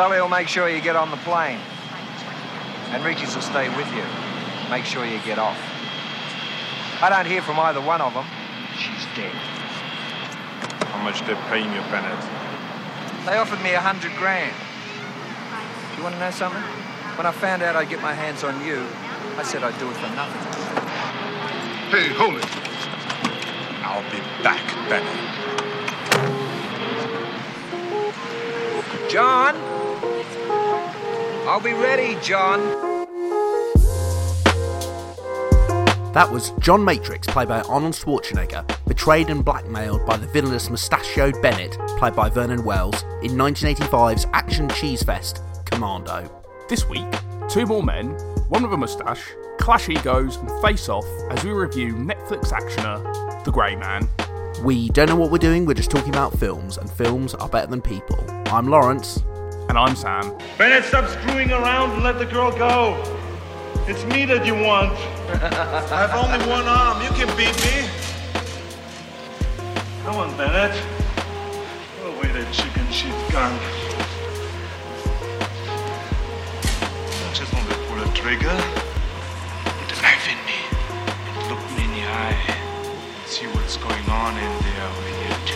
Sully will make sure you get on the plane. and Enriquez will stay with you. Make sure you get off. I don't hear from either one of them. She's dead. How much they're paying you, Bennett? They offered me a hundred grand. Do you want to know something? When I found out I'd get my hands on you, I said I'd do it for nothing. Hey, hold it. I'll be back, Bennett. John! I'll be ready, John. That was John Matrix, played by Arnold Schwarzenegger, betrayed and blackmailed by the villainous mustachioed Bennett, played by Vernon Wells, in 1985's action cheese fest, Commando. This week, two more men, one with a moustache, clash egos and face off as we review Netflix actioner The Grey Man. We don't know what we're doing, we're just talking about films, and films are better than people. I'm Lawrence. And I'm Sam. Bennett, stop screwing around and let the girl go. It's me that you want. I have only one arm. You can beat me. Come on, Bennett. Throw away that chicken shit gun. I just want to pull a trigger. Put a knife in me. And look me in the eye. And See what's going on in there when you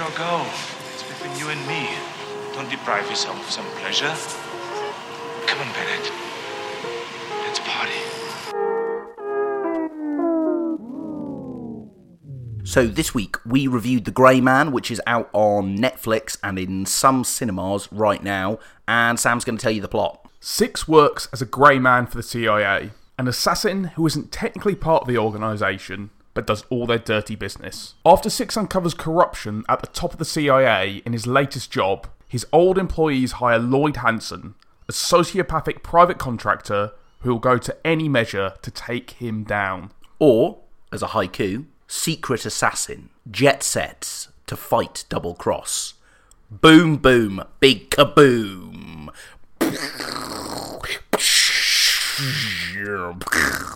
on, let the girl go. It's between you and me. Don't deprive yourself of some pleasure. Come on, Bennett. Let's party. So this week we reviewed The Grey Man, which is out on Netflix and in some cinemas right now, and Sam's going to tell you the plot. Six works as a grey man for the CIA, an assassin who isn't technically part of the organisation, but does all their dirty business. After Six uncovers corruption at the top of the CIA in his latest job, his old employees hire Lloyd Hansen, a sociopathic private contractor who will go to any measure to take him down. Or, as a haiku, secret assassin jet sets to fight double cross. Boom, boom, big kaboom.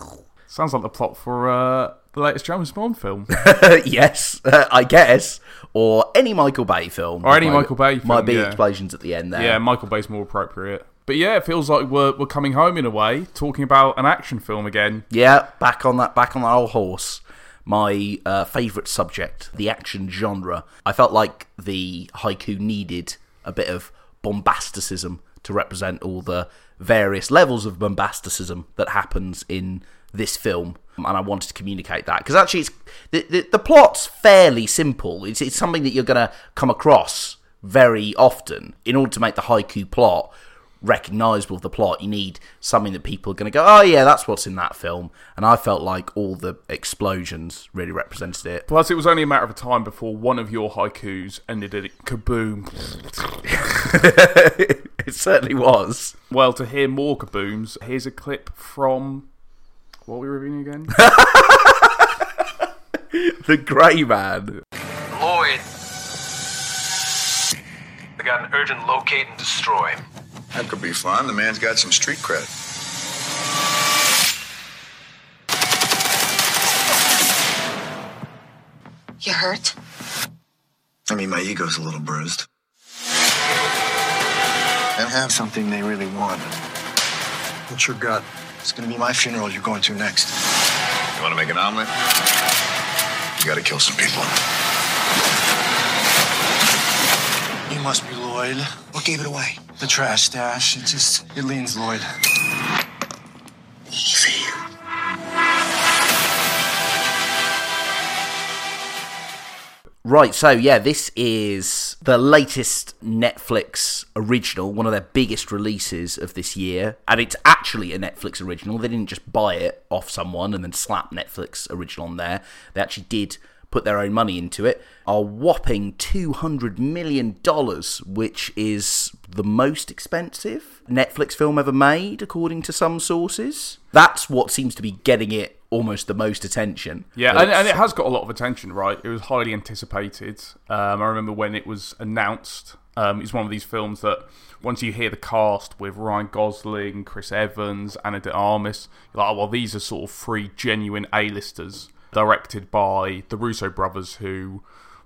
Sounds like the plot for uh, the latest James Bond film. yes, uh, I guess. Or any Michael Bay film. Or any My- Michael Bay film, big yeah. explosions at the end there. yeah, Michael Bay's more appropriate. But yeah, it feels like we're, we're coming home in a way, talking about an action film again. Yeah, back on that, back on that old horse. My uh, favourite subject, the action genre. I felt like the haiku needed a bit of bombasticism to represent all the various levels of bombasticism that happens in this film, and I wanted to communicate that because actually, it's the, the the plot's fairly simple. It's it's something that you're going to come across very often in order to make the haiku plot recognizable of the plot you need something that people are going to go oh yeah that's what's in that film and i felt like all the explosions really represented it Plus, it was only a matter of time before one of your haikus ended in kaboom. it certainly was Well, to hear more kabooms, here's a clip from. What are we reviewing again? the grey man Lloyd. I got an urgent locate and destroy. That could be fun. The man's got some street cred. You hurt? I mean, my ego's a little bruised. And have something they really want. What's your gut? It's gonna be my funeral you're going to next. You wanna make an omelet? You gotta kill some people. You must be Lloyd. What gave it away? The trash stash. It just, it leans Lloyd. Easy. Right, so yeah, this is the latest Netflix original, one of their biggest releases of this year. And it's actually a Netflix original. They didn't just buy it off someone and then slap Netflix original on there. They actually did put their own money into it. A whopping $200 million, which is the most expensive Netflix film ever made, according to some sources. That's what seems to be getting it almost the most attention. Yeah, and, and it has got a lot of attention, right? It was highly anticipated. Um, I remember when it was announced. Um, it's one of these films that once you hear the cast with Ryan Gosling, Chris Evans, Ana de Armas, you're like, oh, well, these are sort of three genuine A-listers, directed by the Russo brothers, who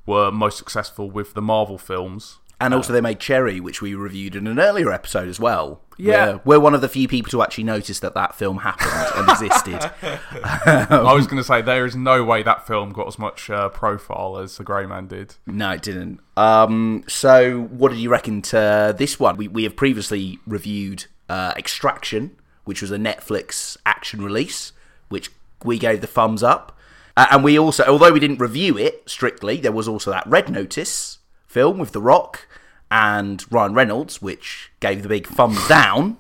were most successful with the Marvel films. And also, they made Cherry, which we reviewed in an earlier episode as well. Yeah. We're, we're one of the few people to actually notice that that film happened and existed. I was going to say there is no way that film got as much uh, profile as The Grey Man did. No, it didn't. Um, so, what did you reckon to this one? We, we have previously reviewed uh, Extraction, which was a Netflix action release, which we gave the thumbs up. Uh, and we also, although we didn't review it strictly, there was also that Red Notice film with The Rock and Ryan Reynolds, which gave the big thumbs down.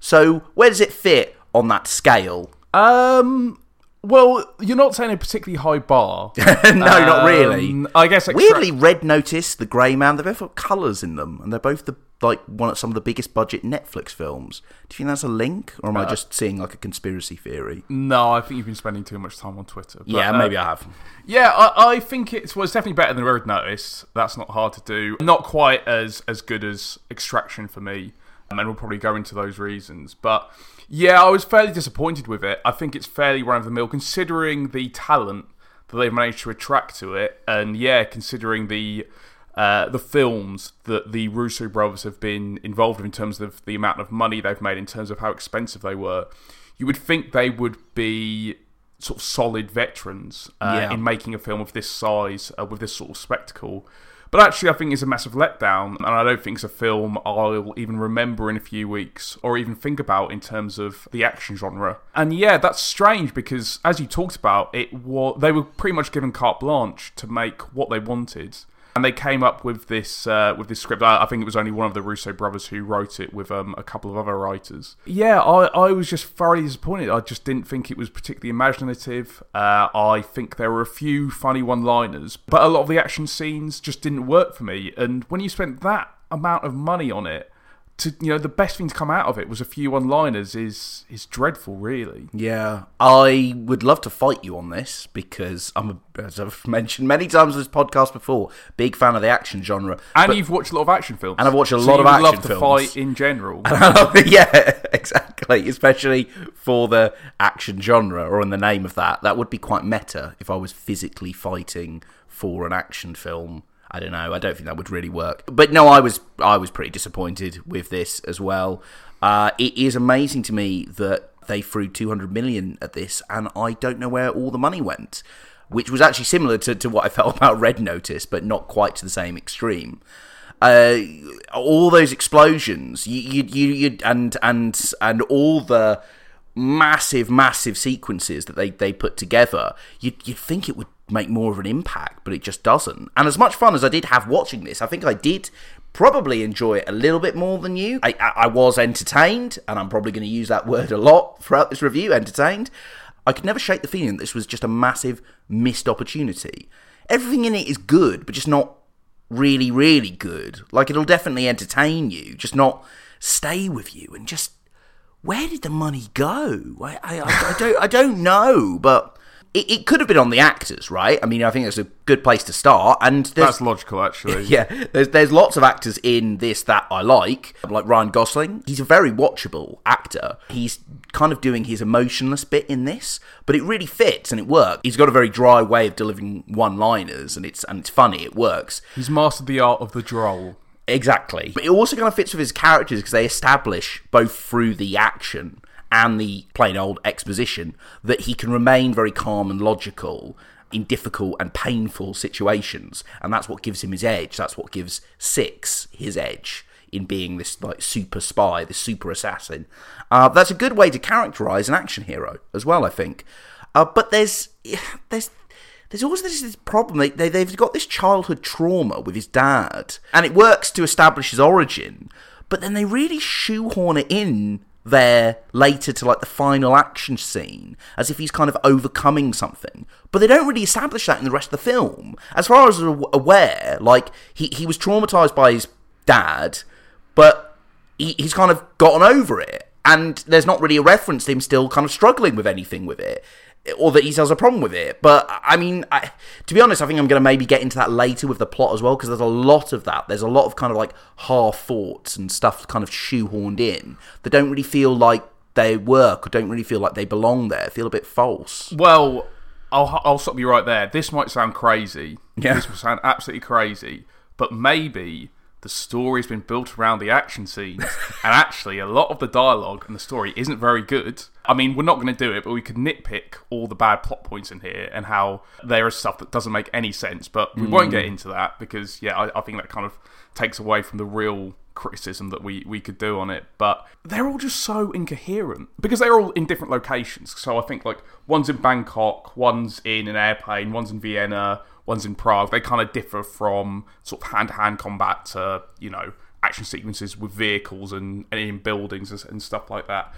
So, where does it fit on that scale? Um, well, you're not saying a particularly high bar. no, not really. Um, I guess extra- Weirdly, Red Notice, The Grey Man, they've both got colours in them, and they're both the like one of some of the biggest budget Netflix films. Do you think that's a link, or am I just seeing like a conspiracy theory? No, I think you've been spending too much time on Twitter. But, yeah, uh, maybe I have. Yeah, I, I think it's well, it's definitely better than Red Notice. That's not hard to do. Not quite as as good as Extraction for me, um, and we'll probably go into those reasons. But yeah, I was fairly disappointed with it. I think it's fairly run of the mill considering the talent that they've managed to attract to it, and yeah, considering the uh, the films that the Russo brothers have been involved in, in terms of the amount of money they've made, in terms of how expensive they were, you would think they would be sort of solid veterans uh, Yeah. in making a film of this size uh, with this sort of spectacle. But actually, I think it's a massive letdown, and I don't think it's a film I'll even remember in a few weeks or even think about in terms of the action genre. And yeah, that's strange because, as you talked about, it was they were pretty much given carte blanche to make what they wanted, and they came up with this uh, with this script. I, I think it was only one of the Russo brothers who wrote it with um, a couple of other writers. Yeah, I, I was just thoroughly disappointed. I just didn't think it was particularly imaginative. Uh, I think there were a few funny one-liners, but a lot of the action scenes just didn't work for me. And when you spent that amount of money on it, to you know, the best thing to come out of it was a few one-liners. Is is dreadful, really. Yeah, I would love to fight you on this because I'm, a, as I've mentioned many times on this podcast before, big fan of the action genre. And But- you've watched a lot of action films, And I've watched a so lot of would action love to films. fight in general. yeah, exactly. Especially for the action genre, or in the name of that. That would be quite meta if I was physically fighting for an action film. I don't know. I don't think that would really work. But no, I was I was pretty disappointed with this as well. Uh, it is amazing to me that they threw 200 million at this, and I don't know where all the money went. Which was actually similar to, to what I felt about Red Notice, but not quite to the same extreme uh, all those explosions, you, you, you, and and and all the massive, massive sequences that they, they put together, you'd, you'd think it would make more of an impact, but it just doesn't. And as much fun as I did have watching this, I think I did probably enjoy it a little bit more than you. I, I, I was entertained, and I'm probably going to use that word a lot throughout this review. Entertained. I could never shake the feeling that this was just a massive missed opportunity. Everything in it is good, but just not really, really good. Like it'll definitely entertain you, just not stay with you. And just where did the money go? I, I, I, I don't, I don't know. But it, it could have been on the actors, right? I mean, I think that's a good place to start. And That's logical, actually. yeah, there's there's lots of actors in this that I like, like Ryan Gosling. He's a very watchable actor. He's kind of doing his emotionless bit in this, but it really fits and it works. He's got a very dry way of delivering one-liners, and it's and it's funny. It works. He's mastered the art of the droll. Exactly. But it also kind of fits with his characters because they establish both through the action and the plain old exposition that he can remain very calm and logical in difficult and painful situations. And that's what gives him his edge. That's what gives Six his edge in being this like super spy, this super assassin. Uh, that's a good way to characterize an action hero as well, I think. Uh, but there's there's there's always this, this problem. They, they, they've got this childhood trauma with his dad, and it works to establish his origin, but then they really shoehorn it in there later to like the final action scene as if he's kind of overcoming something. But they don't really establish that in the rest of the film. As far as I'm aware like he, he was traumatized by his dad but he, he's kind of gotten over it. And there's not really a reference to him still kind of struggling with anything with it or that he has a problem with it. But I mean, I, to be honest, I think I'm going to maybe get into that later with the plot as well because there's a lot of that. There's a lot of kind of like half thoughts and stuff kind of shoehorned in that don't really feel like they work or don't really feel like they belong there. Feel a bit false. Well, I'll I'll stop you right there. This might sound crazy. Yeah. This will sound absolutely crazy, but maybe the story's been built around the action scenes, and actually, a lot of the dialogue and the story isn't very good. I mean, we're not going to do it, but we could nitpick all the bad plot points in here and how there is stuff that doesn't make any sense. But we won't get mm. into that because, yeah, I, I think that kind of takes away from the real criticism that we, we could do on it. But they're all just so incoherent because they're all in different locations. So I think like one's in Bangkok, one's in an airplane, one's in Vienna, one's in Prague. They kind of differ from sort of hand to hand combat to, you know, action sequences with vehicles and, and in buildings and, and stuff like that.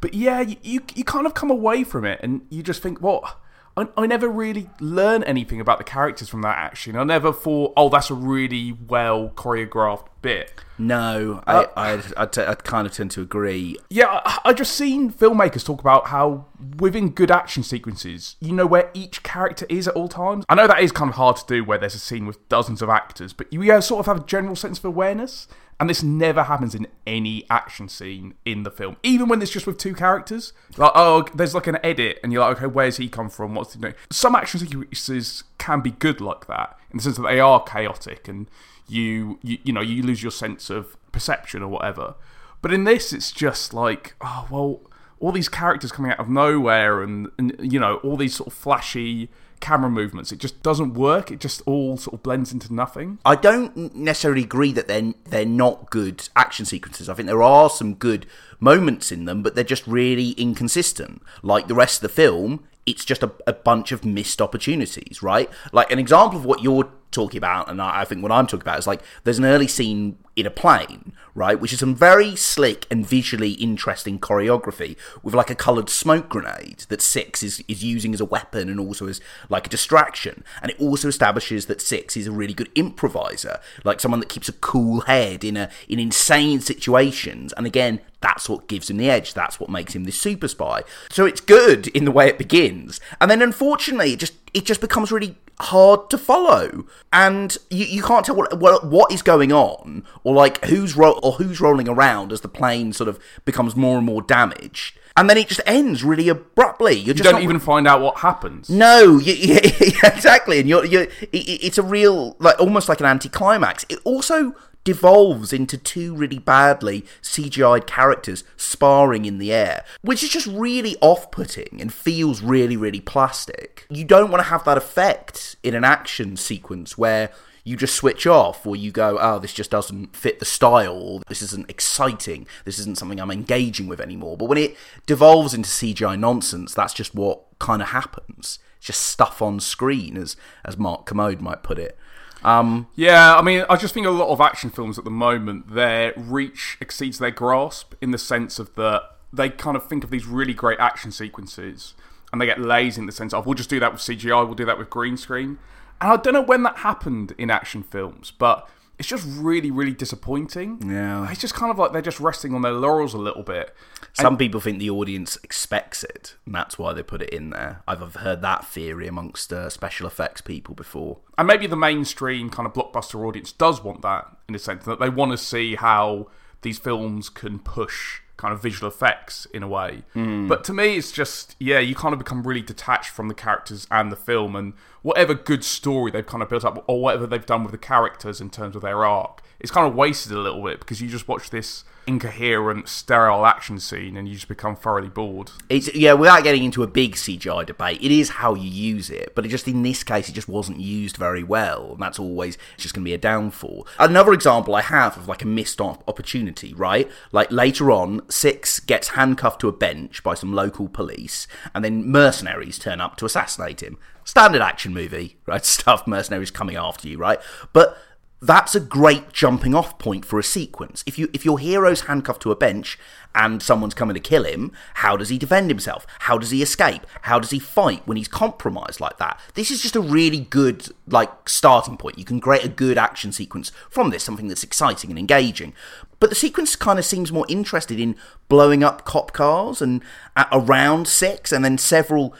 But yeah, you, you, you kind of come away from it and you just think, what? I, I never really learn anything about the characters from that action. I never thought, oh, that's a really well choreographed bit. No, Uh, I, I, I, t- I kind of tend to agree. Yeah, I, I just seen filmmakers talk about how within good action sequences, you know where each character is at all times. I know that is kind of hard to do where there's a scene with dozens of actors, but you sort of have a general sense of awareness. And this never happens in any action scene in the film, even when it's just with two characters. Like, oh, there's like an edit, and you're like, okay, where's he come from? What's he doing? Some action sequences can be good like that, in the sense that they are chaotic, and you, you, you know, you lose your sense of perception or whatever. But in this, it's just like, oh well, all these characters coming out of nowhere, and, and you know, all these sort of flashy camera movements. It just doesn't work. It just all sort of blends into nothing. I don't necessarily agree that they're they're not good action sequences. I think there are some good moments in them, but they're just really inconsistent. Like the rest of the film, it's just a, a bunch of missed opportunities, right? Like an example of what you're talking about, and I, I think what I'm talking about is like there's an early scene in a plane, right, which is some very slick and visually interesting choreography with like a coloured smoke grenade that Six is, is using as a weapon and also as like a distraction. And it also establishes that Six is a really good improviser, like someone that keeps a cool head in a in insane situations. And again, that's what gives him the edge. That's what makes him this super spy. So it's good in the way it begins, and then unfortunately, it just it just becomes really hard to follow, and you, you can't tell what, what what is going on, or like who's ro- or who's rolling around as the plane sort of becomes more and more damaged, and then it just ends really abruptly. You're You don't not- even find out what happens. no, you, you, yeah, exactly, and you're, you're, it, it's a real, like almost like an anticlimax. It also devolves into two really badly CGI'd characters sparring in the air, which is just really off-putting and feels really, really plastic. You don't want to have that effect in an action sequence where you just switch off or you go, oh, this just doesn't fit the style, or this isn't exciting, this isn't something I'm engaging with anymore. But when it devolves into CGI nonsense, that's just what kind of happens. It's just stuff on screen, as as Mark Kermode might put it. Um, Yeah, I mean, I just think a lot of action films at the moment, their reach exceeds their grasp in the sense of that they kind of think of these really great action sequences and they get lazy in the sense of, we'll just do that with CGI, we'll do that with green screen. And I don't know when that happened in action films, but it's just really, really disappointing. Yeah. It's just kind of like they're just resting on their laurels a little bit. some people think the audience expects it, and that's why they put it in there. I've heard that theory amongst uh, special effects people before. And maybe the mainstream kind of blockbuster audience does want that in a sense that they want to see how these films can push kind of visual effects in a way. But to me, it's just, yeah, you kind of become really detached from the characters and the film and whatever good story they've kind of built up or whatever they've done with the characters in terms of their arc. It's kind of wasted a little bit because you just watch this incoherent, sterile action scene and you just become thoroughly bored. It's yeah, without getting into a big CGI debate, it is how you use it. But it just in this case, it just wasn't used very well, and that's always just going to be a downfall. Another example I have of like a missed opportunity, right? Like later on, Six gets handcuffed to a bench by some local police, and then mercenaries turn up to assassinate him. Standard action movie, right? Stuff mercenaries coming after you, right? But that's a great jumping off point for a sequence. If you if your hero's handcuffed to a bench and someone's coming to kill him, how does he defend himself? How does he escape? How does he fight when he's compromised like that? This is just a really good like starting point. You can create a good action sequence from this, something that's exciting and engaging. But the sequence kind of seems more interested in blowing up cop cars and uh, around six, and then several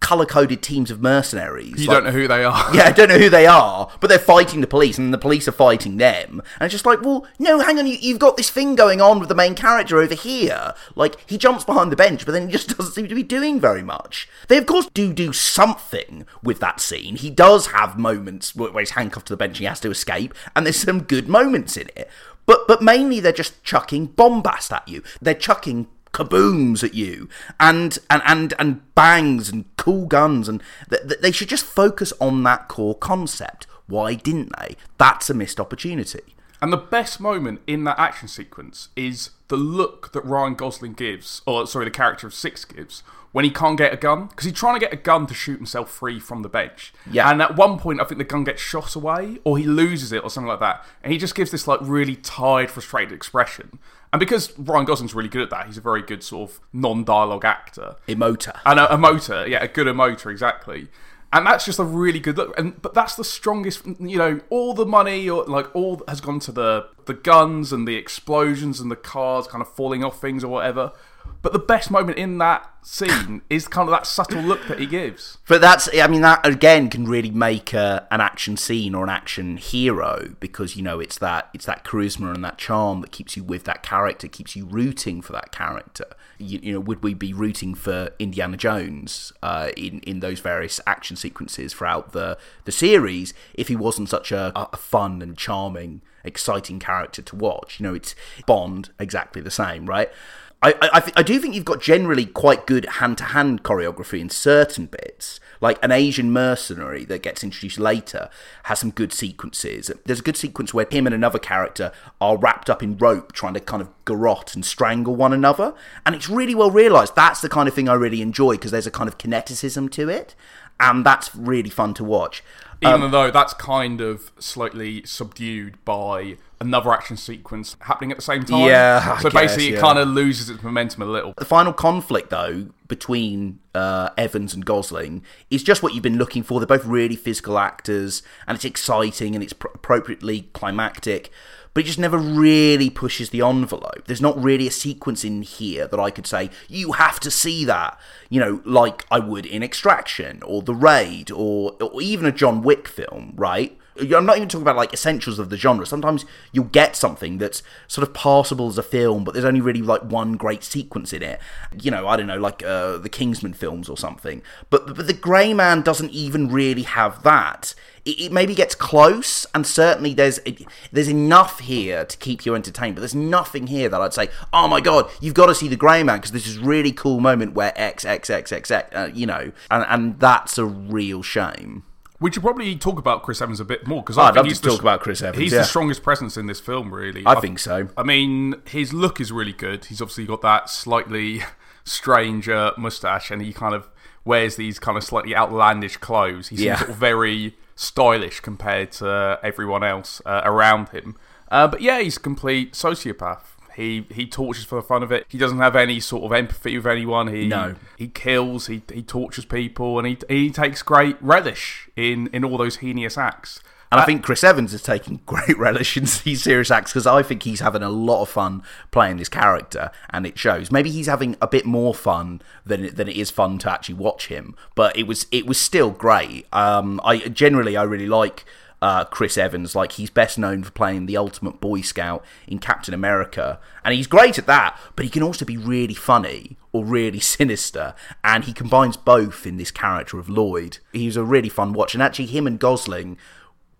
color coded teams of mercenaries. You like- don't know who they are. yeah, I don't know who they are, but they're fighting the police, and the police are fighting them. And it's just like, well, no, hang on, you, you've got this thing going on with the main character over here. Like, he jumps behind the bench, but then he just doesn't seem to be doing very much. They, of course, do do something with that scene. He does have moments where where he's handcuffed to the bench and he has to escape, and there's some good moments in it. But, but mainly they're just chucking bombast at you. They're chucking kabooms at you and and and and bangs and cool guns and th- th- they should just focus on that core concept. Why didn't they? That's a missed opportunity And the best moment in that action sequence is the look that Ryan Gosling gives, or sorry, the character of Six gives, when he can't get a gun. Because he's trying to get a gun to shoot himself free from the bench. Yeah. And at one point, I think the gun gets shot away, or he loses it, or something like that. And he just gives this, like, really tired, frustrated expression. And because Ryan Gosling's really good at that, he's a very good sort of non dialogue actor. emoter And a, a motor, yeah, a good emoter, exactly. And that's just a really good look. And but that's the strongest. You know, all the money or like all has gone to the the guns and the explosions and the cars kind of falling off things or whatever. But the best moment in that scene is kind of that subtle look that he gives. But that's, I mean, that again can really make a, an action scene or an action hero because you know it's that it's that charisma and that charm that keeps you with that character, keeps you rooting for that character. You, you know, would we be rooting for Indiana Jones uh, in in those various action sequences throughout the the series if he wasn't such a, a fun and charming, exciting character to watch? You know, it's Bond exactly the same, right? I, I, I do think you've got generally quite good hand to hand choreography in certain bits. Like an Asian mercenary that gets introduced later has some good sequences. There's a good sequence where him and another character are wrapped up in rope trying to kind of garrote and strangle one another. And it's really well realised. That's the kind of thing I really enjoy because there's a kind of kineticism to it. And that's really fun to watch. Even though that's kind of slightly subdued by another action sequence happening at the same time. Yeah, I So guess, basically, yeah. it kind of loses its momentum a little. The final conflict, though, between uh, Evans and Gosling is just what you've been looking for. They're both really physical actors, and it's exciting and it's pr- appropriately climactic, but it just never really pushes the envelope. There's not really a sequence in here that I could say, you have to see that, you know, like I would in Extraction or The Raid or, or even a John Wick film, right? I'm not even talking about like essentials of the genre. Sometimes you'll get something that's sort of passable as a film, but there's only really like one great sequence in it. You know, I don't know, like uh, the Kingsman films or something. But but the Grey Man doesn't even really have that. It, it maybe gets close, and certainly there's it, there's enough here to keep you entertained. But there's nothing here that I'd say, oh my god, you've got to see the Grey Man because this really cool moment where X X X X X, uh, you know, and and that's a real shame. We should probably talk about Chris Evans a bit more because Oh, I I'd think love he's to the, talk about Chris Evans, He's yeah. the strongest presence in this film, really. I think so. I mean, his look is really good. He's obviously got that slightly strange uh, mustache, and he kind of wears these kind of slightly outlandish clothes. He seems Yeah. sort of very stylish compared to everyone else uh, around him. Uh, but yeah, he's a complete sociopath. He he tortures for the fun of it. He doesn't have any sort of empathy with anyone. He No. he kills. He he tortures people, and he he takes great relish in in all those heinous acts. And I think Chris Evans is taking great relish in these serious acts because I think he's having a lot of fun playing this character, and it shows. Maybe he's having a bit more fun than than it is fun to actually watch him, but it was it was still great. Um, I generally I really like uh, Chris Evans. Like he's best known for playing the ultimate Boy Scout in Captain America, and he's great at that. But he can also be really funny or really sinister, and he combines both in this character of Lloyd. He's a really fun watch, and actually him and Gosling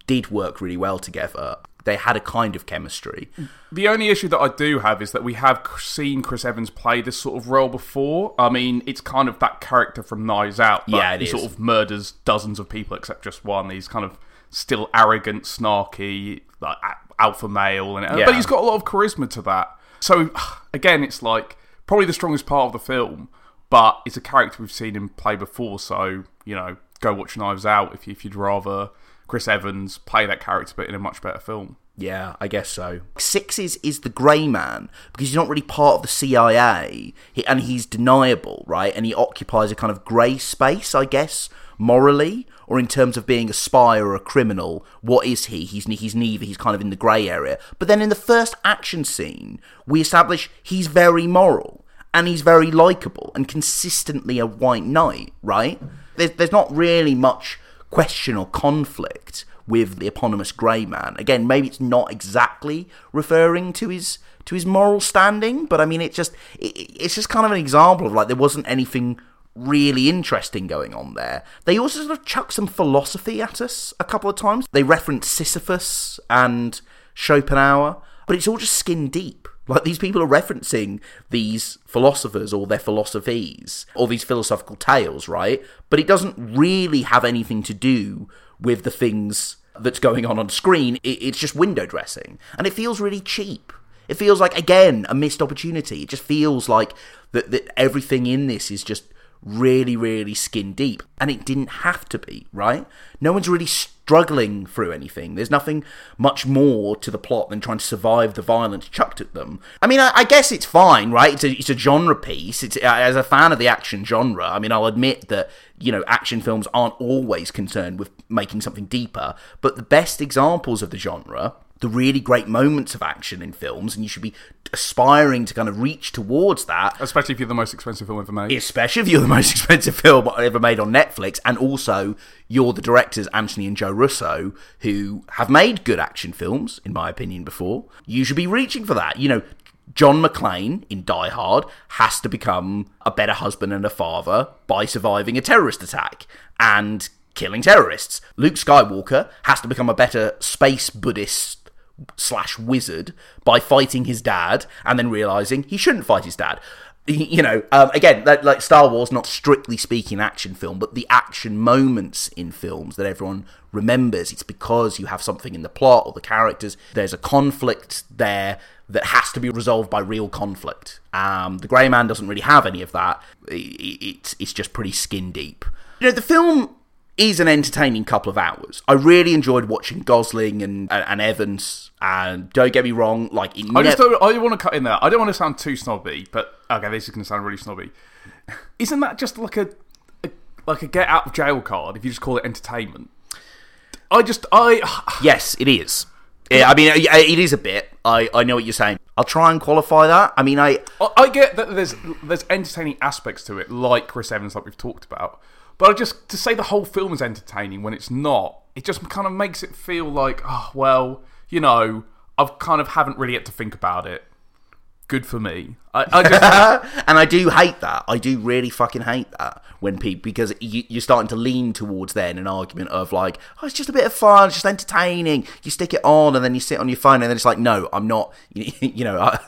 did work really well together. They had a kind of chemistry. The only issue that I do have is that we have seen Chris Evans play this sort of role before. I mean, it's kind of that character from Knives Out. But Yeah, he is. sort of murders dozens of people except just one. He's kind of still arrogant, snarky, like alpha male, and Yeah. but he's got a lot of charisma to that. So again, it's like probably the strongest part of the film, but it's a character we've seen him play before. So you know, go watch Knives Out if, if you'd rather Chris Evans play that character, but in a much better film. Yeah, I guess so. Sixes is, is the grey man because he's not really part of the CIA he, and he's deniable, right? And he occupies a kind of grey space, I guess, morally or in terms of being a spy or a criminal. What is he? He's, he's neither. He's kind of in the grey area. But then in the first action scene, we establish he's very moral. and he's very likable and consistently a white knight, right? There's, there's not really much question or conflict with the eponymous Grey Man. Again, maybe it's not exactly referring to his to his moral standing, but I mean, it just it, it's just kind of an example of like there wasn't anything really interesting going on there. They also sort of chuck some philosophy at us a couple of times. They reference Sisyphus and Schopenhauer, but it's all just skin deep. Like these people are referencing these philosophers or their philosophies or these philosophical tales, right? But it doesn't really have anything to do with the things that's going on on screen. It's just window dressing. And it feels really cheap. It feels like, again, a missed opportunity. It just feels like that, that everything in this is just really, really skin deep. And it didn't have to be, right? No one's really struggling through anything. There's nothing much more to the plot than trying to survive the violence chucked at them. I mean, I, I guess it's fine, right? It's a, it's a genre piece. It's uh, As a fan of the action genre, I mean, I'll admit that, you know, action films aren't always concerned with making something deeper, but the best examples of the genre the really great moments of action in films, and you should be aspiring to kind of reach towards that. Especially if you're the most expensive film ever made. Especially if you're the most expensive film ever made on Netflix, and also you're the directors Anthony and Joe Russo, who have made good action films, in my opinion, before. You should be reaching for that. You know, John McClane in Die Hard has to become a better husband and a father by surviving a terrorist attack and killing terrorists. Luke Skywalker has to become a better space Buddhist slash wizard by fighting his dad and then realizing he shouldn't fight his dad. You know, um, again, like, Star Wars, not strictly speaking action film, but the action moments in films that everyone remembers. It's because you have something in the plot or the characters. There's a conflict there that has to be resolved by real conflict. Um, the Grey Man doesn't really have any of that. It's it's just pretty skin deep. You know, the film is an entertaining couple of hours. I really enjoyed watching Gosling and and, Evans. And don't get me wrong, like I just don't, I want to cut in there. I don't want to sound too snobby, but okay, this is going to sound really snobby. Isn't that just like a, a like a get out of jail card if you just call it entertainment? I just I yes, it is. Yeah, I mean, it is a bit. I, I know what you're saying. I'll try and qualify that. I mean, I I get that there's there's entertaining aspects to it, like Chris Evans, like we've talked about. But I just to say the whole film is entertaining when it's not, it just kind of makes it feel like, oh well, you know, I've kind of haven't really had to think about it. Good for me. I, I just... and I do hate that. I do really fucking hate that when people because you, you're starting to lean towards then an argument of like, oh, it's just a bit of fun, it's just entertaining. You stick it on and then you sit on your phone and then it's like, no, I'm not. You know, I,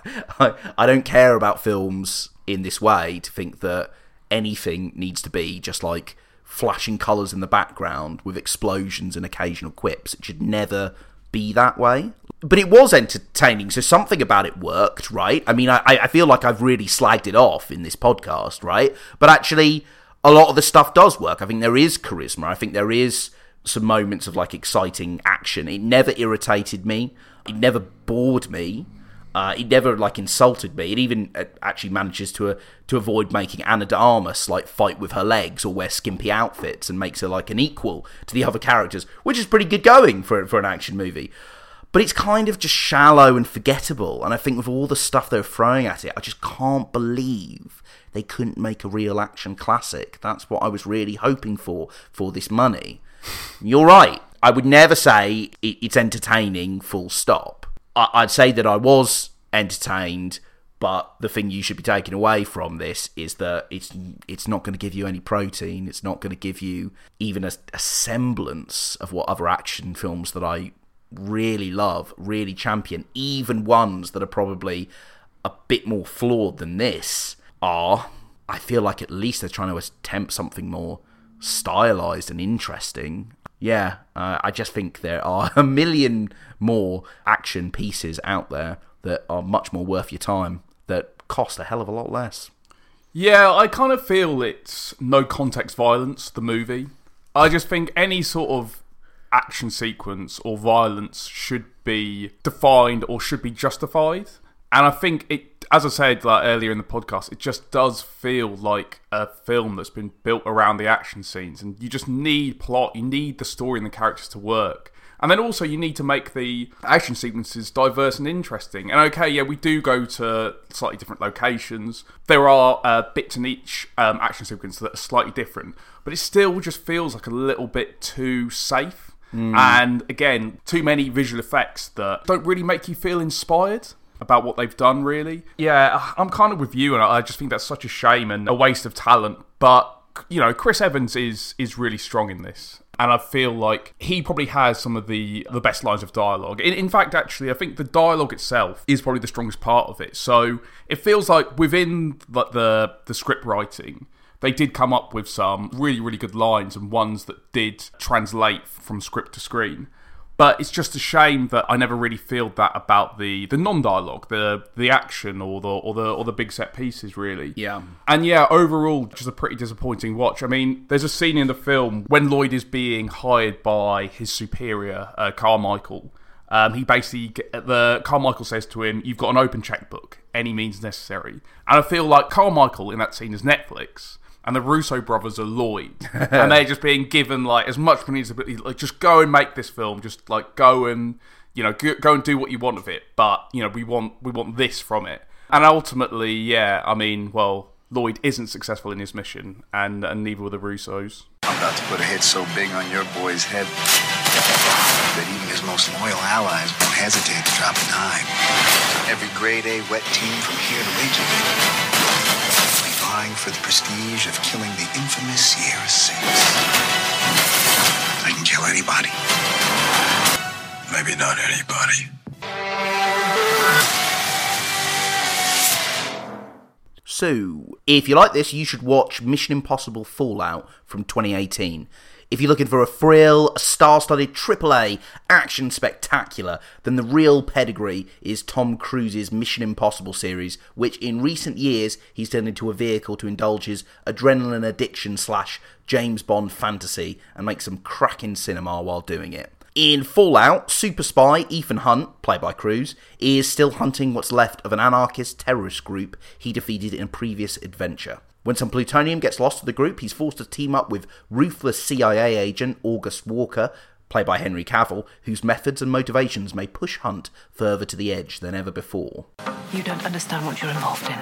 I, I don't care about films in this way to think that anything needs to be just like flashing colours in the background with explosions and occasional quips. It should never be that way. But it was entertaining, so something about it worked, right? I mean, I, I feel like I've really slagged it off in this podcast, right? But actually, a lot of the stuff does work. I think there is charisma. I think there is some moments of like exciting action. It never irritated me. It never bored me. Uh, he never like insulted me. It even uh, actually manages to uh, to avoid making Ana de Armas like fight with her legs or wear skimpy outfits and makes her like an equal to the other characters, which is pretty good going for for an action movie. But it's kind of just shallow and forgettable. And I think with all the stuff they're throwing at it, I just can't believe they couldn't make a real action classic. That's what I was really hoping for for this money. You're right. I would never say it's entertaining. Full stop I'd say that I was entertained, but the thing you should be taking away from this is that it's it's not going to give you any protein. It's not going to give you even a, a semblance of what other action films that I really love, really champion, even ones that are probably a bit more flawed than this are. I feel like at least they're trying to attempt something more stylized and interesting yeah, uh, I just think there are a million more action pieces out there that are much more worth your time that cost a hell of a lot less. Yeah, I kind of feel it's no context violence, the movie. I just think any sort of action sequence or violence should be defined or should be justified. And I think it as I said like earlier in the podcast, it just does feel like a film that's been built around the action scenes, and you just need plot, you need the story and the characters to work. And then also you need to make the action sequences diverse and interesting. And okay, yeah, we do go to slightly different locations. There are uh, bits in each um, action sequence that are slightly different, but it still just feels like a little bit too safe. And again, too many visual effects that don't really make you feel inspired about what they've done, really. Yeah, I'm kind of with you, and I just think that's such a shame and a waste of talent. But you know, Chris Evans is is really strong in this. And I feel like he probably has some of the the best lines of dialogue. In, in fact, actually, I think the dialogue itself is probably the strongest part of it. So it feels like within the the, the script writing, they did come up with some really really good lines and ones that did translate from script to screen. But it's just a shame that I never really feel that about the, the non dialogue, the the action or the or the or the big set pieces really. Yeah. And yeah, overall just a pretty disappointing watch. I mean, there's a scene in the film when Lloyd is being hired by his superior, uh, Carmichael. Um, he basically the Carmichael says to him, "You've got an open checkbook, any means necessary." And I feel like Carmichael in that scene is Netflix, and the Russo brothers are Lloyd, and they're just being given like as much money as like just go and make this film, just like go and you know go, go and do what you want of it, but you know we want we want this from it, and ultimately, yeah, I mean, well, Lloyd isn't successful in his mission, and and neither were the Russos. I'm about to put a hit so big on your boy's head that even his most loyal allies won't hesitate to drop a dime. Every grade A wet team from here to Reykjavik will be vying for the prestige of killing the infamous Sierra Six. I can kill anybody. Maybe not anybody. So, if you like this, you should watch Mission Impossible Fallout from 2018. If you're looking for a thrill, a star-studded AAA action spectacular, then the real pedigree is Tom Cruise's Mission Impossible series, which in recent years he's turned into a vehicle to indulge his adrenaline addiction slash James Bond fantasy and make some cracking cinema while doing it. In Fallout, super spy Ethan Hunt, played by Cruise, is still hunting what's left of an anarchist terrorist group he defeated in a previous adventure. When some plutonium gets lost to the group, he's forced to team up with ruthless CIA agent August Walker, played by Henry Cavill, whose methods and motivations may push Hunt further to the edge than ever before. You don't understand what you're involved in.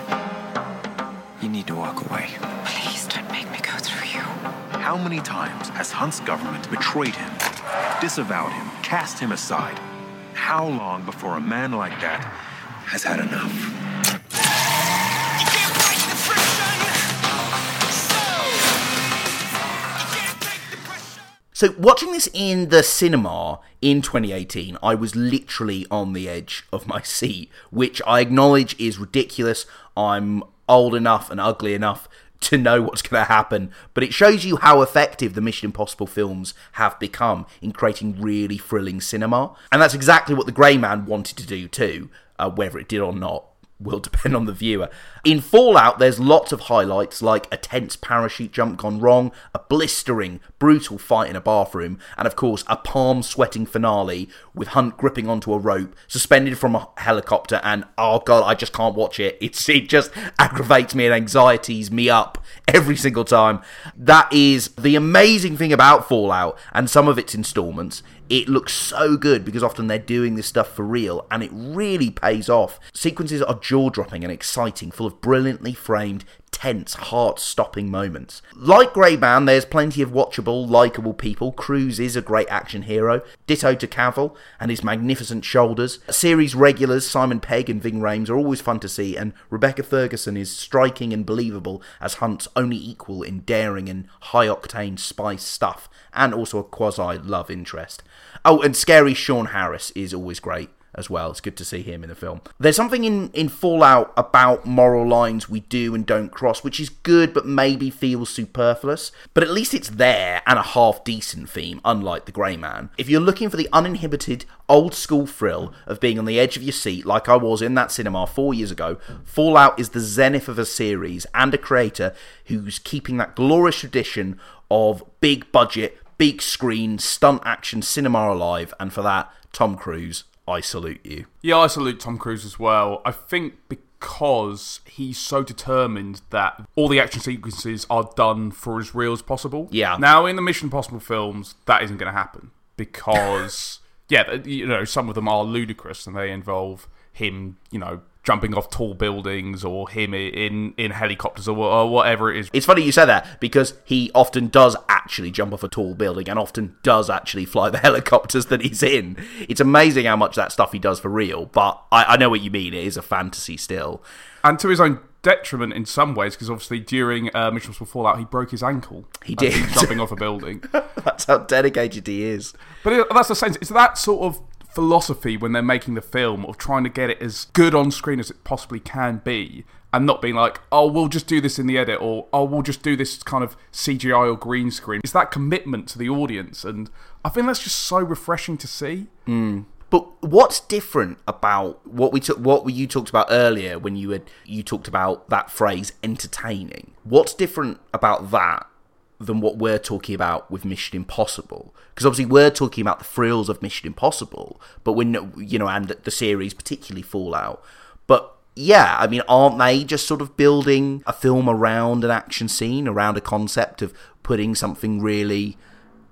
You need to walk away. Please don't make me go through you. How many times has Hunt's government betrayed him, disavowed him, cast him aside? How long before a man like that has had enough? So, watching this in the cinema in 2018, I was literally on the edge of my seat, which I acknowledge is ridiculous. I'm old enough and ugly enough to know what's going to happen, but it shows you how effective the Mission Impossible films have become in creating really thrilling cinema. And that's exactly what The Grey Man wanted to do too, uh, whether it did or not will depend on the viewer. In Fallout, there's lots of highlights like a tense parachute jump gone wrong, a blistering, brutal fight in a bathroom, and of course, a palm sweating finale with Hunt gripping onto a rope, suspended from a helicopter, and oh god, I just can't watch it. It's it just aggravates me and anxieties me up every single time. That is the amazing thing about Fallout and some of its installments it looks so good because often they're doing this stuff for real and it really pays off. Sequences are jaw dropping and exciting, full of brilliantly framed, tense, heart stopping moments. Like Grey Man, there's plenty of watchable, likeable people. Cruise is a great action hero. Ditto to Cavill and his magnificent shoulders. Series regulars Simon Pegg and Ving Rhames are always fun to see, and Rebecca Ferguson is striking and believable as Hunt's only equal in daring and high octane spice stuff, and also a quasi love interest. Oh, and scary Sean Harris is always great as well. It's good to see him in the film. There's something in, in Fallout about moral lines we do and don't cross, which is good but maybe feels superfluous. But at least it's there and a half decent theme, unlike The Grey Man. If you're looking for the uninhibited, old school thrill of being on the edge of your seat, like I was in that cinema four years ago, Fallout is the zenith of a series and a creator who's keeping that glorious tradition of big budget, big screen, stunt action cinema alive, and for that, Tom Cruise, I salute you. Yeah, I salute Tom Cruise as well. I think because he's so determined that all the action sequences are done for as real as possible. Yeah. Now, in the Mission Impossible films, that isn't going to happen because yeah, you know, some of them are ludicrous and they involve him, you know, jumping off tall buildings or him in in helicopters or, or whatever it is. It's funny you say that because he often does actually jump off a tall building and often does actually fly the helicopters that he's in. It's amazing how much that stuff he does for real, but I, I know what you mean. It is a fantasy still. And to his own detriment in some ways, because obviously during uh, Mission Impossible Fallout, he broke his ankle. He did. jumping off a building. That's how dedicated he is. But it, that's the sense. It's that sort of philosophy when they're making the film of trying to get it as good on screen as it possibly can be, and not being like, oh, we'll just do this in the edit, or oh, we'll just do this kind of CGI or green screen. It's that commitment to the audience, and I think that's just so refreshing to see. Hmm. But what's different about what we took, what you talked about earlier when you had you talked about that phrase entertaining? What's different about that than what we're talking about with Mission Impossible? Because obviously we're talking about the thrills of Mission Impossible, but when you know, and the series, particularly Fallout. But yeah, I mean, aren't they just sort of building a film around an action scene, around a concept of putting something really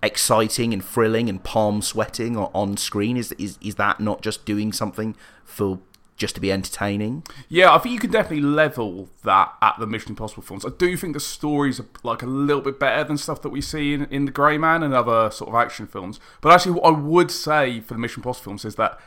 exciting and thrilling and palm sweating on screen? Is, is is that not just doing something for just to be entertaining? Yeah, I think you can definitely level that at the Mission Impossible films. I do think the stories are like a little bit better than stuff that we see in, in The Grey Man and other sort of action films. But actually, what I would say for the Mission Impossible films is that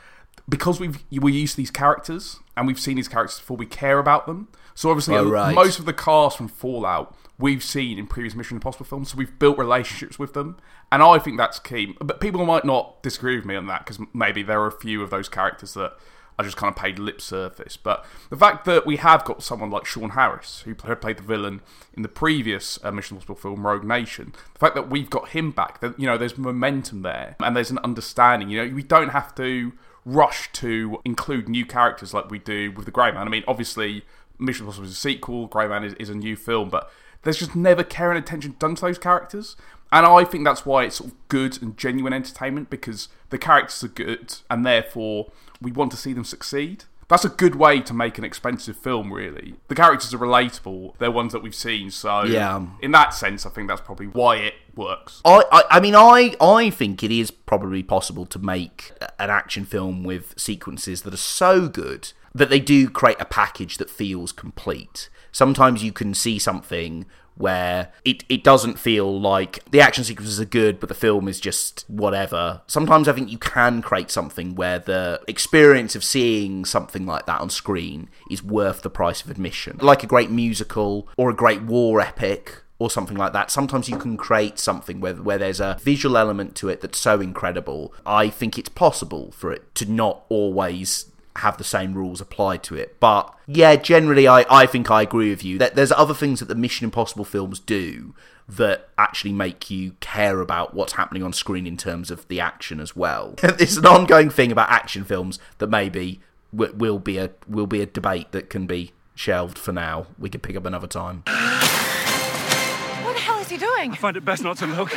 because we've we're used to these characters and we've seen these characters before, we care about them. So obviously, Oh, right. most of the cast from Fallout we've seen in previous Mission Impossible films, so we've built relationships with them, and I think that's key. But people might not disagree with me on that because maybe there are a few of those characters that I just kind of paid lip service. But the fact that we have got someone like Sean Harris, who played the villain in the previous uh, Mission Impossible film, Rogue Nation, the fact that we've got him back, that you know, there's momentum there and there's an understanding. You know, we don't have to rush to include new characters like we do with the Grey Man. I mean, obviously, Mission Impossible is a sequel, Grey Man is, is a new film, but there's just never care and attention done to those characters. And I think that's why it's sort of good and genuine entertainment because the characters are good and therefore we want to see them succeed. That's a good way to make an expensive film, really. The characters are relatable, they're ones that we've seen, so Yeah. in that sense, I think that's probably why it works. I, I, I mean, I, I think it is probably possible to make an action film with sequences that are so good that they do create a package that feels complete. Sometimes you can see something where it, it doesn't feel like the action sequences are good, but the film is just whatever. Sometimes I think you can create something where the experience of seeing something like that on screen is worth the price of admission. Like a great musical or a great war epic or something like that. Sometimes you can create something where where there's a visual element to it that's so incredible. I think it's possible for it to not always have the same rules applied to it. But yeah, generally I, I think I agree with you. That there's other things that the Mission Impossible films do that actually make you care about what's happening on screen in terms of the action as well. it's an ongoing thing about action films that maybe w- will be a will be a debate that can be shelved for now. We could pick up another time. What the hell is he doing? I find it best not to look.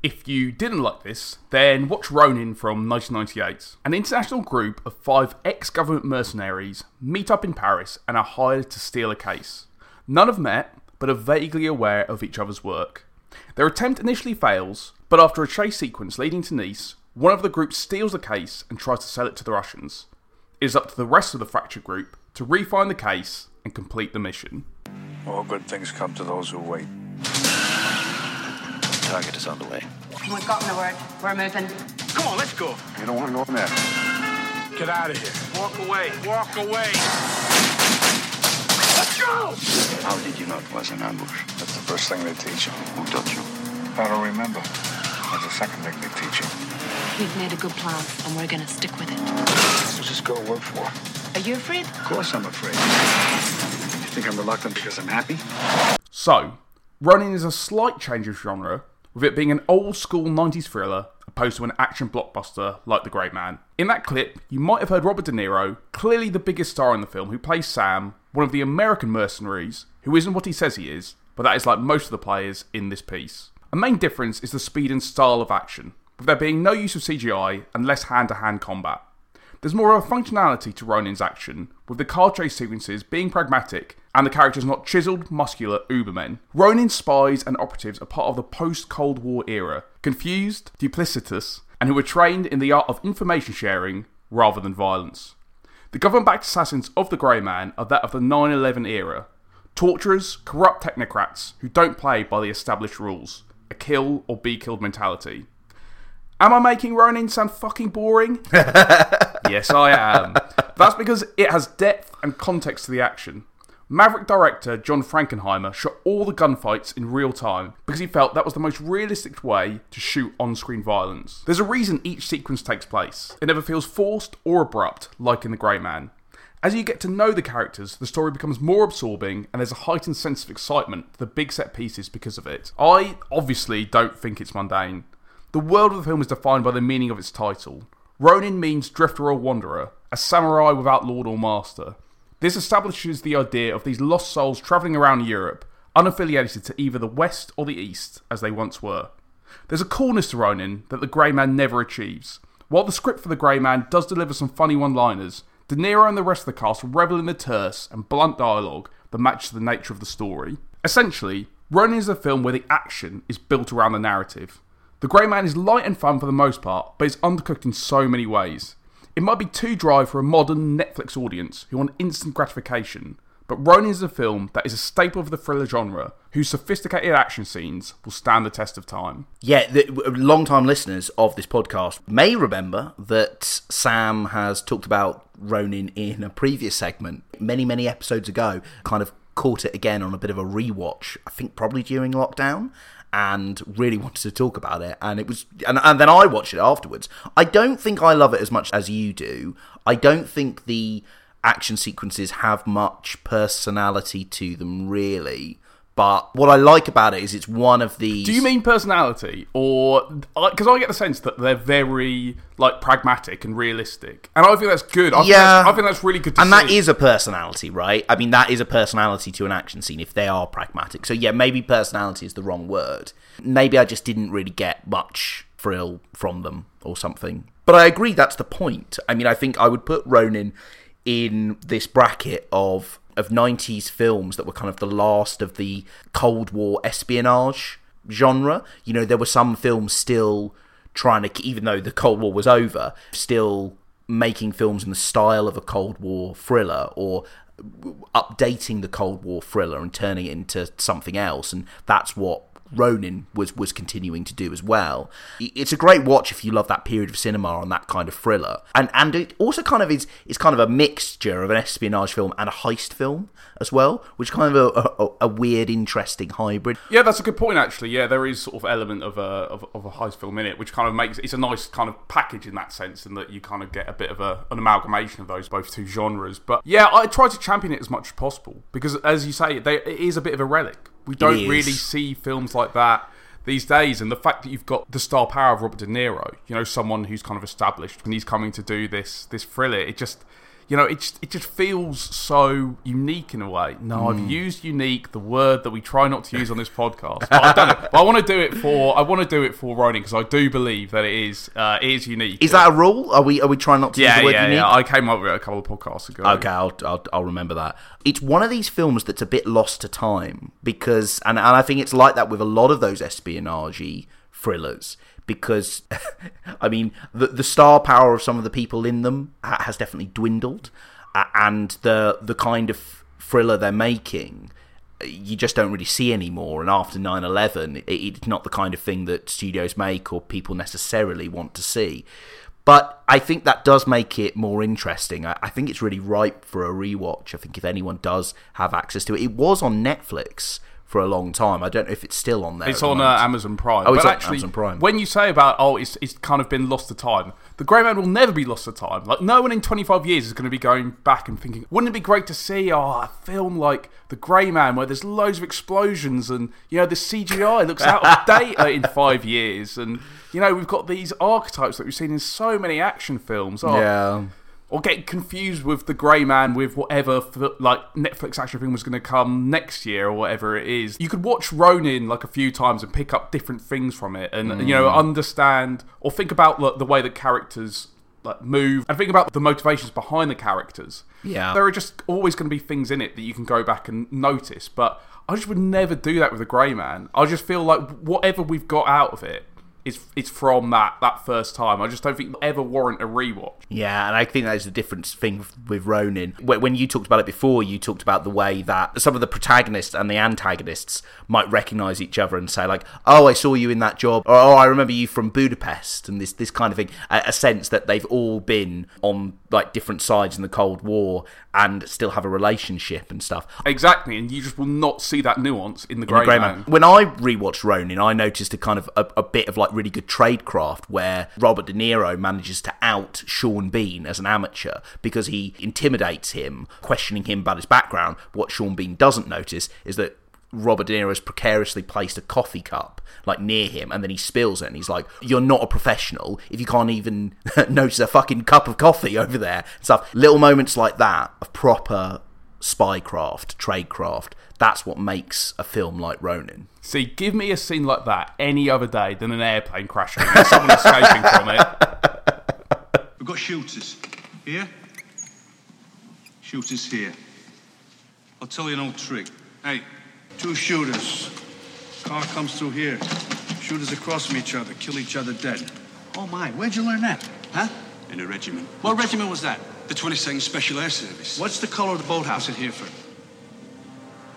If you didn't like this, then watch Ronin from 1998. An international group of five ex government mercenaries meet up in Paris and are hired to steal a case. None have met, but are vaguely aware of each other's work. Their attempt initially fails, but after a chase sequence leading to Nice, one of the group steals the case and tries to sell it to the Russians. It is up to the rest of the fractured group to refine the case and complete the mission. All good things come to those who wait. Target is on the way. We've gotten the word. We're moving. Come on, let's go. You don't want to go in there. Get out of here. Walk away. Walk away. Let's go! How did you know it was an ambush? That's the first thing they teach you. Who taught you? I don't remember. That's the second thing they teach you. We've made a good plan, and we're gonna stick with it. Who's this girl work for? Are you afraid? Of course I'm afraid. You think I'm reluctant because I'm happy? So, Ronin is a slight change of genre, with it being an old school 90s thriller opposed to an action blockbuster like The Grey Man. In that clip, you might have heard Robert De Niro, clearly the biggest star in the film, who plays Sam, one of the American mercenaries, who isn't what he says he is, but that is like most of the players in this piece. A main difference is the speed and style of action, with there being no use of CGI and less hand to hand combat. There's more of a functionality to Ronin's action, with the car chase sequences being pragmatic and the characters not chiseled, muscular Ubermen. Ronin's spies and operatives are part of the post Cold War era, confused, duplicitous, and who were trained in the art of information sharing rather than violence. The government backed assassins of the Grey Man are that of the 9 11 era torturers, corrupt technocrats who don't play by the established rules, a kill or be killed mentality. Am I making Ronin sound fucking boring? yes, I am. That's because it has depth and context to the action. Maverick director John Frankenheimer shot all the gunfights in real time because he felt that was the most realistic way to shoot on screen violence. There's a reason each sequence takes place. It never feels forced or abrupt, like in The Grey Man. As you get to know the characters, the story becomes more absorbing and there's a heightened sense of excitement to the big set pieces because of it. I obviously don't think it's mundane. The world of the film is defined by the meaning of its title. Ronin means drifter or wanderer, a samurai without lord or master. This establishes the idea of these lost souls travelling around Europe, unaffiliated to either the West or the East, as they once were. There's a coolness to Ronin that the Grey Man never achieves. While the script for the Grey Man does deliver some funny one liners, De Niro and the rest of the cast revel in the terse and blunt dialogue that matches the nature of the story. Essentially, Ronin is a film where the action is built around the narrative. The Grey Man is light and fun for the most part, but is undercooked in so many ways. It might be too dry for a modern Netflix audience who want instant gratification, but Ronin is a film that is a staple of the thriller genre, whose sophisticated action scenes will stand the test of time. Yeah, the long-time listeners of this podcast may remember that Sam has talked about Ronin in a previous segment many, many episodes ago. Kind of caught it again on a bit of a rewatch. I think probably during lockdown, and really wanted to talk about it. And it was, and, and then I watched it afterwards. I don't think I love it as much as you do. I don't think the action sequences have much personality to them, really. But what I like about it is it's one of these. Do you mean personality, or uh, because I get the sense that they're very like pragmatic and realistic, and I think that's good. I yeah, think that's, I think that's really good. to and see. that is a personality, right? I mean, that is a personality to an action scene if they are pragmatic. So yeah, maybe personality is the wrong word. Maybe I just didn't really get much thrill from them or something. But I agree that's the point. I mean, I think I would put Ronin in this bracket of of 90s films that were kind of the last of the Cold War espionage genre. You know, there were some films still trying to, even though the Cold War was over, still making films in the style of a Cold War thriller or updating the Cold War thriller and turning it into something else. And that's what Ronin was was continuing to do as well. It's a great watch if you love that period of cinema and that kind of thriller, and and it also kind of is is kind of a mixture of an espionage film and a heist film as well, which kind of a, a, a weird, interesting hybrid. Yeah, that's a good point. Actually, yeah, there is sort of element of a of, of a heist film in it, which kind of makes it's a nice kind of package in that sense, in that you kind of get a bit of a, an amalgamation of those both two genres. But yeah, I try to champion it as much as possible because, as you say, they, it is a bit of a relic. We don't really see films like that these days, and the fact that you've got the star power of Robert De Niro, you know, someone who's kind of established, and he's coming to do this this thriller, it just you know, it just, it just feels so unique in a way. No, Mm. I've used unique, the word that we try not to use on this podcast. But I don't know. But I want to do it for I want to do it for Ronin because I do believe that it is uh, it is unique. Is that a rule? Are we are we trying not to use yeah, the word yeah, unique? yeah. I came up with it a couple of podcasts ago. Okay, I'll, I'll I'll remember that. It's one of these films that's a bit lost to time because, and, and I think it's like that with a lot of those espionage thrillers because, I mean, the the star power of some of the people in them has definitely dwindled, uh, and the the kind of thriller they're making you just don't really see anymore. And after 9 11, it, it's not the kind of thing that studios make or people necessarily want to see. But I think that does make it more interesting. I, I think it's really ripe for a rewatch. I think if anyone does have access to it, it was on Netflix for a long time. I don't know if it's still on there. It's the on uh. Amazon Prime. Oh, it's but on actually, Amazon Prime. When you say about oh, it's it's kind of been lost to time. The Grey Man will never be lost to time. Like no one in 25 years is going to be going back and thinking, wouldn't it be great to see oh, a film like The Grey Man where there's loads of explosions and you know the CGI looks out of date in five years and you know we've got these archetypes that we've seen in so many action films. Oh, Yeah. Or get confused with the Grey Man with whatever like Netflix action film was going to come next year or whatever it is. You could watch Ronin like a few times and pick up different things from it, and you know Mm. understand or think about like, the way the characters like move and think about the motivations behind the characters. Yeah. there are just always going to be things in it that you can go back and notice. But I just would never do that with the Grey Man. I just feel like whatever we've got out of it is it's from that that first time. I just don't think it'll ever warrant a rewatch. Yeah, and I think that is the difference thing with Ronin. When you talked about it before, you talked about the way that some of the protagonists and the antagonists might recognise each other and say like, "Oh, I saw you in that job," or "Oh, I remember you from Budapest," and this this kind of thing. A, a sense that they've all been on like different sides in the Cold War and still have a relationship and stuff. Exactly, and you just will not see that nuance in the Grey, Grey Man. When I rewatched Ronin, I noticed a kind of a, a bit of like really good tradecraft where Robert De Niro manages to out Sean Bean as an amateur because he intimidates him, questioning him about his background. What Sean Bean doesn't notice is that Robert De Niro has precariously placed a coffee cup like near him, and then he spills it, and he's like, "You're not a professional if you can't even notice a fucking cup of coffee over there." and Stuff. Little moments like that of proper spycraft, tradecraft. That's what makes a film like Ronin. See, give me a scene like that any other day than an airplane crashing and someone escaping from it. We've got shooters. Here? Shooters here. I'll tell you an old trick. Hey, two shooters. Car comes through here. Shooters across from each other, kill each other dead. Oh my, where'd you learn that? Huh? In a regiment. What regiment was that? The 22nd Special Air Service. What's the color of the boathouse at Hereford?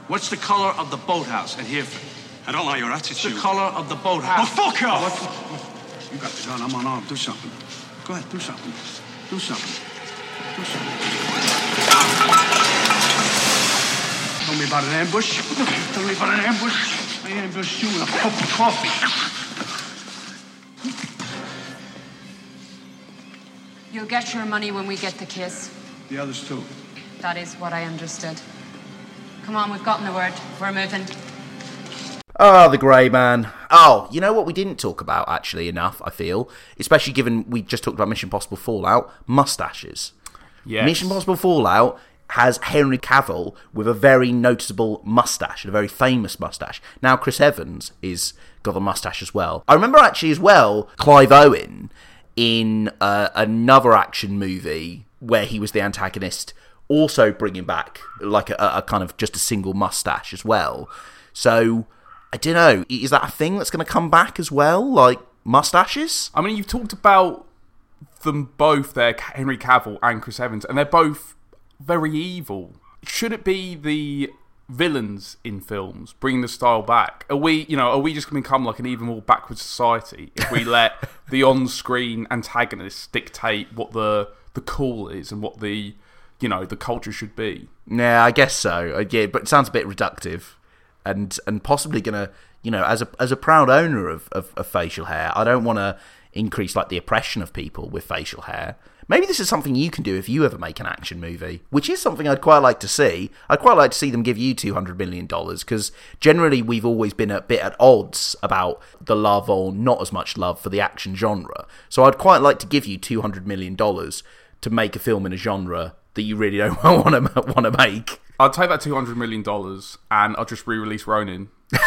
What's the color of the boathouse at Hereford? I don't like your attitude. The color of the boathouse. Oh, fuck oh, off! You got the gun. I'm unarmed. Do something. Go ahead. Do something. Do something. Do something. Tell me about an ambush. Tell me about an ambush. I ambushed you with a cup of coffee. You'll get your money when we get the kiss. The others too. That is what I understood. Come on, we've gotten the word. We're moving. Oh, the Grey Man. Oh, you know what we didn't talk about actually enough, I feel, especially given we just talked about Mission Impossible Fallout, mustaches. Yes. Mission Impossible Fallout has Henry Cavill with a very noticeable mustache, a very famous mustache. Now Chris Evans is got a mustache as well. I remember actually as well Clive Owen in uh, another action movie where he was the antagonist, also bringing back like a, a kind of just a single mustache as well. So I don't know, is that a thing that's going to come back as well, like mustaches? I mean, you've talked about them both there, Henry Cavill and Chris Evans, and they're both very evil. Should it be the villains in films bringing the style back? Are we, you know, are we just going to become like an even more backward society if we let the on-screen antagonists dictate what the the cool is and what the, you know, the culture should be? Yeah, I guess so. Uh, Yeah, but it sounds a bit reductive, and and possibly gonna, you know, as a as a proud owner of of, of facial hair, I don't want to increase like the oppression of people with facial hair. Maybe this is something you can do if you ever make an action movie, which is something I'd quite like to see. I'd quite like to see them give you two hundred million dollars because generally we've always been a bit at odds about the love or not as much love for the action genre. So I'd quite like to give you two hundred million dollars to make a film in a genre that you really don't want to want to make. I'll take that two hundred million dollars and I'll just re-release Ronin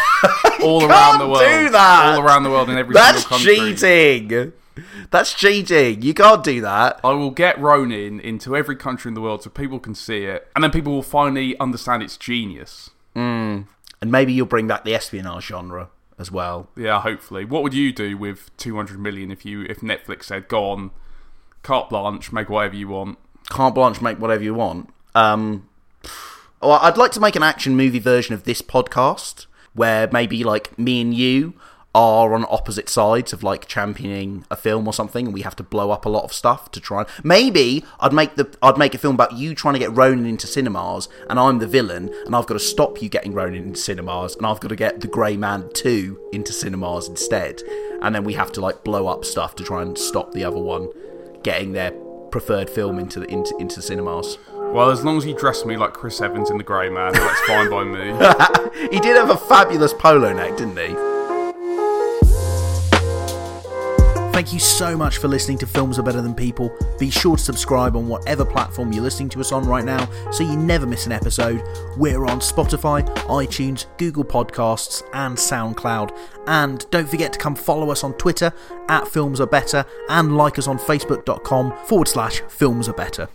all around the world. do that. all around the world in every That's cheating. That's cheating. You can't do that. I will get Ronin into every country in the world so people can see it, and then people will finally understand its genius. Mm. And maybe you'll bring back the espionage genre as well. Yeah, hopefully. What would you do with two hundred million if you if Netflix said, "Go on, carte blanche, make whatever you want"? Carte blanche, make whatever you want. Um, well, I'd like to make an action movie version of this podcast where maybe like me and you are on opposite sides of like championing a film or something, and we have to blow up a lot of stuff to try. And... Maybe I'd make the I'd make a film about you trying to get Ronin into cinemas, and I'm the villain, and I've got to stop you getting Ronin into cinemas, and I've got to get The Grey Man two into cinemas instead, and then we have to like blow up stuff to try and stop the other one getting their preferred film into the, into into cinemas. Well, as long as you dress me like Chris Evans in The Grey Man, that's fine by me. he did have a fabulous polo neck, didn't he? Thank you so much for listening to Films Are Better Than People. Be sure to subscribe on whatever platform you're listening to us on right now so you never miss an episode. We're on Spotify, iTunes, Google Podcasts, and SoundCloud. And don't forget to come follow us on Twitter at Films Are Better and like us on Facebook.com forward slash Films Are Better.